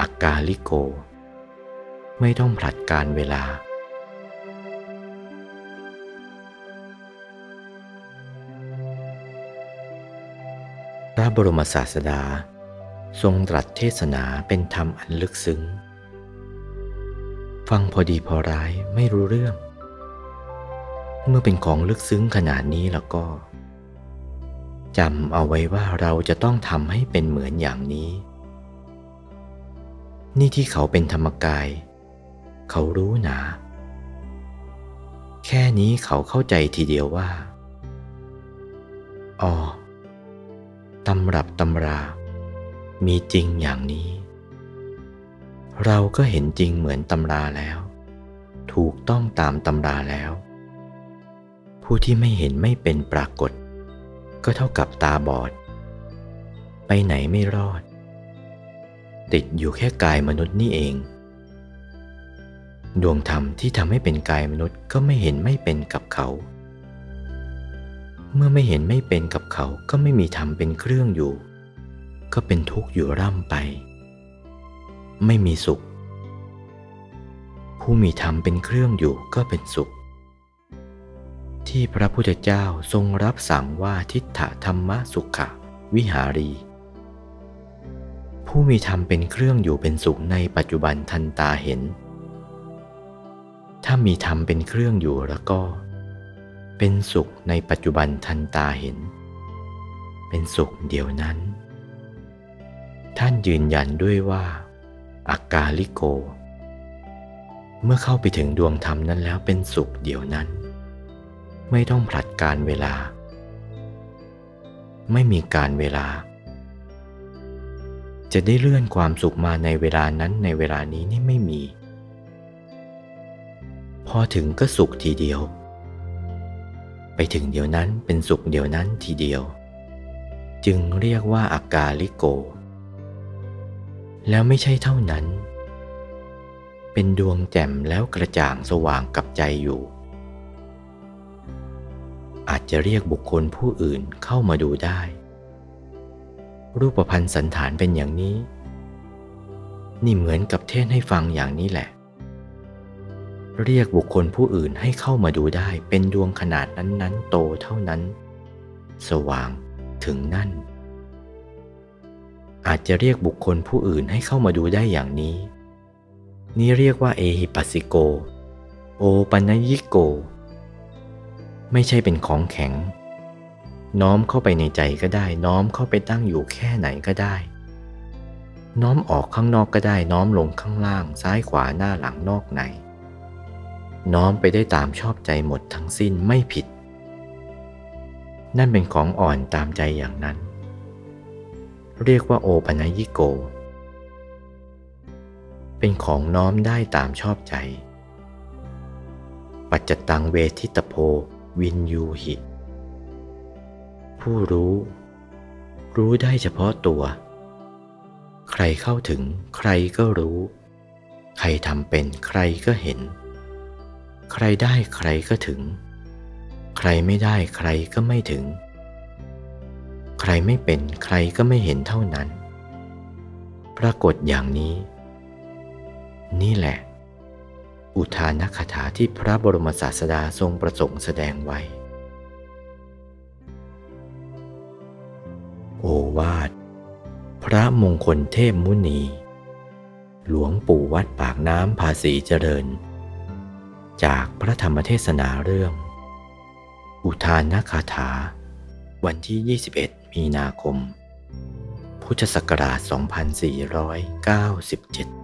อากาลิโก ไม่ต้องผลัดการเวลา พระบรมศาสดา ทรงตรัสเทศนาเป็นธรรมอันลึกซึ้ง ฟังพอดีพอร้ายไม่รู้เรื่อง เมื่อเป็นของลึกซึ้งขนาดนี้แล้วก็จำเอาไว้ว่าเราจะต้องทำให้เป็นเหมือนอย่างนี้ นี่ที่เขาเป็นธรรมกาย เขารู้หนา แค่นี้เขาเข้าใจทีเดียวว่าอ๋อตำรับตำรา มีจริงอย่างนี้ เราก็เห็นจริงเหมือนตำราแล้ว ถูกต้องตามตำราแล้ว ผู้ที่ไม่เห็นไม่เป็นปรากฏ ก็เท่ากับตาบอด ไปไหนไม่รอด ติดอยู่แค่กายมนุษย์นี่เอง ดวงธรรมที่ทำให้เป็นกายมนุษย์ก็ไม่เห็นไม่เป็นกับเขา เมื่อไม่เห็นไม่เป็นกับเขาก็ไม่มีธรรมเป็นเครื่องอยู่ ก็เป็นทุกข์อยู่ร่ำไป ไม่มีสุข ผู้มีธรรมเป็นเครื่องอยู่ก็เป็นสุข ที่พระพุทธเจ้าทรงรับสั่งว่าทิฏฐธรรมสุขะวิหารี ผู้มีธรรมเป็นเครื่องอยู่เป็นสุขในปัจจุบันทันตาเห็น ถ้ามีธรรมเป็นเครื่องอยู่แล้วก็ เป็นสุขในปัจจุบันทันตาเห็น เป็นสุขเดียวนั้น ท่านยืนยันด้วยว่าอากาลิโก เมื่อเข้าไปถึงดวงธรรมนั้นแล้วเป็นสุขเดียวนั้น ไม่ต้องผลัดการเวลา ไม่มีการเวลา จะได้เลื่อนความสุขมาในเวลานั้นในเวลานี้นี่ไม่มี พอถึงก็สุขทีเดียว ไปถึงเดียวนั้นเป็นสุขเดียวนั้นทีเดียว จึงเรียกว่าอากาลิโก แล้วไม่ใช่เท่านั้น เป็นดวงแจ่มแล้วกระจ่างสว่างกับใจอยู่ อาจจะเรียกบุคคลผู้อื่นเข้ามาดูได้ รูปพันธ์สันฐานเป็นอย่างนี้ นี่เหมือนกับเทศให้ฟังอย่างนี้แหละ เรียกบุคคลผู้อื่นให้เข้ามาดูได้เป็นดวงขนาดนั้นๆ โตเท่านั้น สว่างถึงนั่น อาจจะเรียกบุคคลผู้อื่นให้เข้ามาดูได้อย่างนี้ นี่เรียกว่าเอหิปัสสิโก โอปัญญิโก ไม่ใช่เป็นของแข็ง น้อมเข้าไปในใจก็ได้ น้อมเข้าไปตั้งอยู่แค่ไหนก็ได้ น้อมออกข้างนอกก็ได้ น้อมลงข้างล่าง ซ้ายขวาหน้าหลังนอกในน้อมไปได้ตามชอบใจหมดทั้งสิ้นไม่ผิด นั่นเป็นของอ่อนตามใจอย่างนั้น เรียกว่าโอปัญญิโก เป็นของน้อมได้ตามชอบใจ ปัจจตังเวทิตโพวินยูหิ ผู้รู้ รู้ได้เฉพาะตัว ใครเข้าถึงใครก็รู้ ใครทำเป็นใครก็เห็น ใครได้ใครก็ถึง ใครไม่ได้ใครก็ไม่ถึง ใครไม่เป็นใครก็ไม่เห็นเท่านั้น ปรากฏอย่างนี้ นี่แหละ อุทานคถาที่พระบรมศาสดาทรงประสงค์แสดงไว้ โอวาท พระมงคลเทพมุนี หลวงปู่วัดปากน้ำภาษีเจริญ จากพระธรรมเทศนาเรื่อง อุทานนคาถา วันที่ 21 มีนาคม พุทธศักราช 2497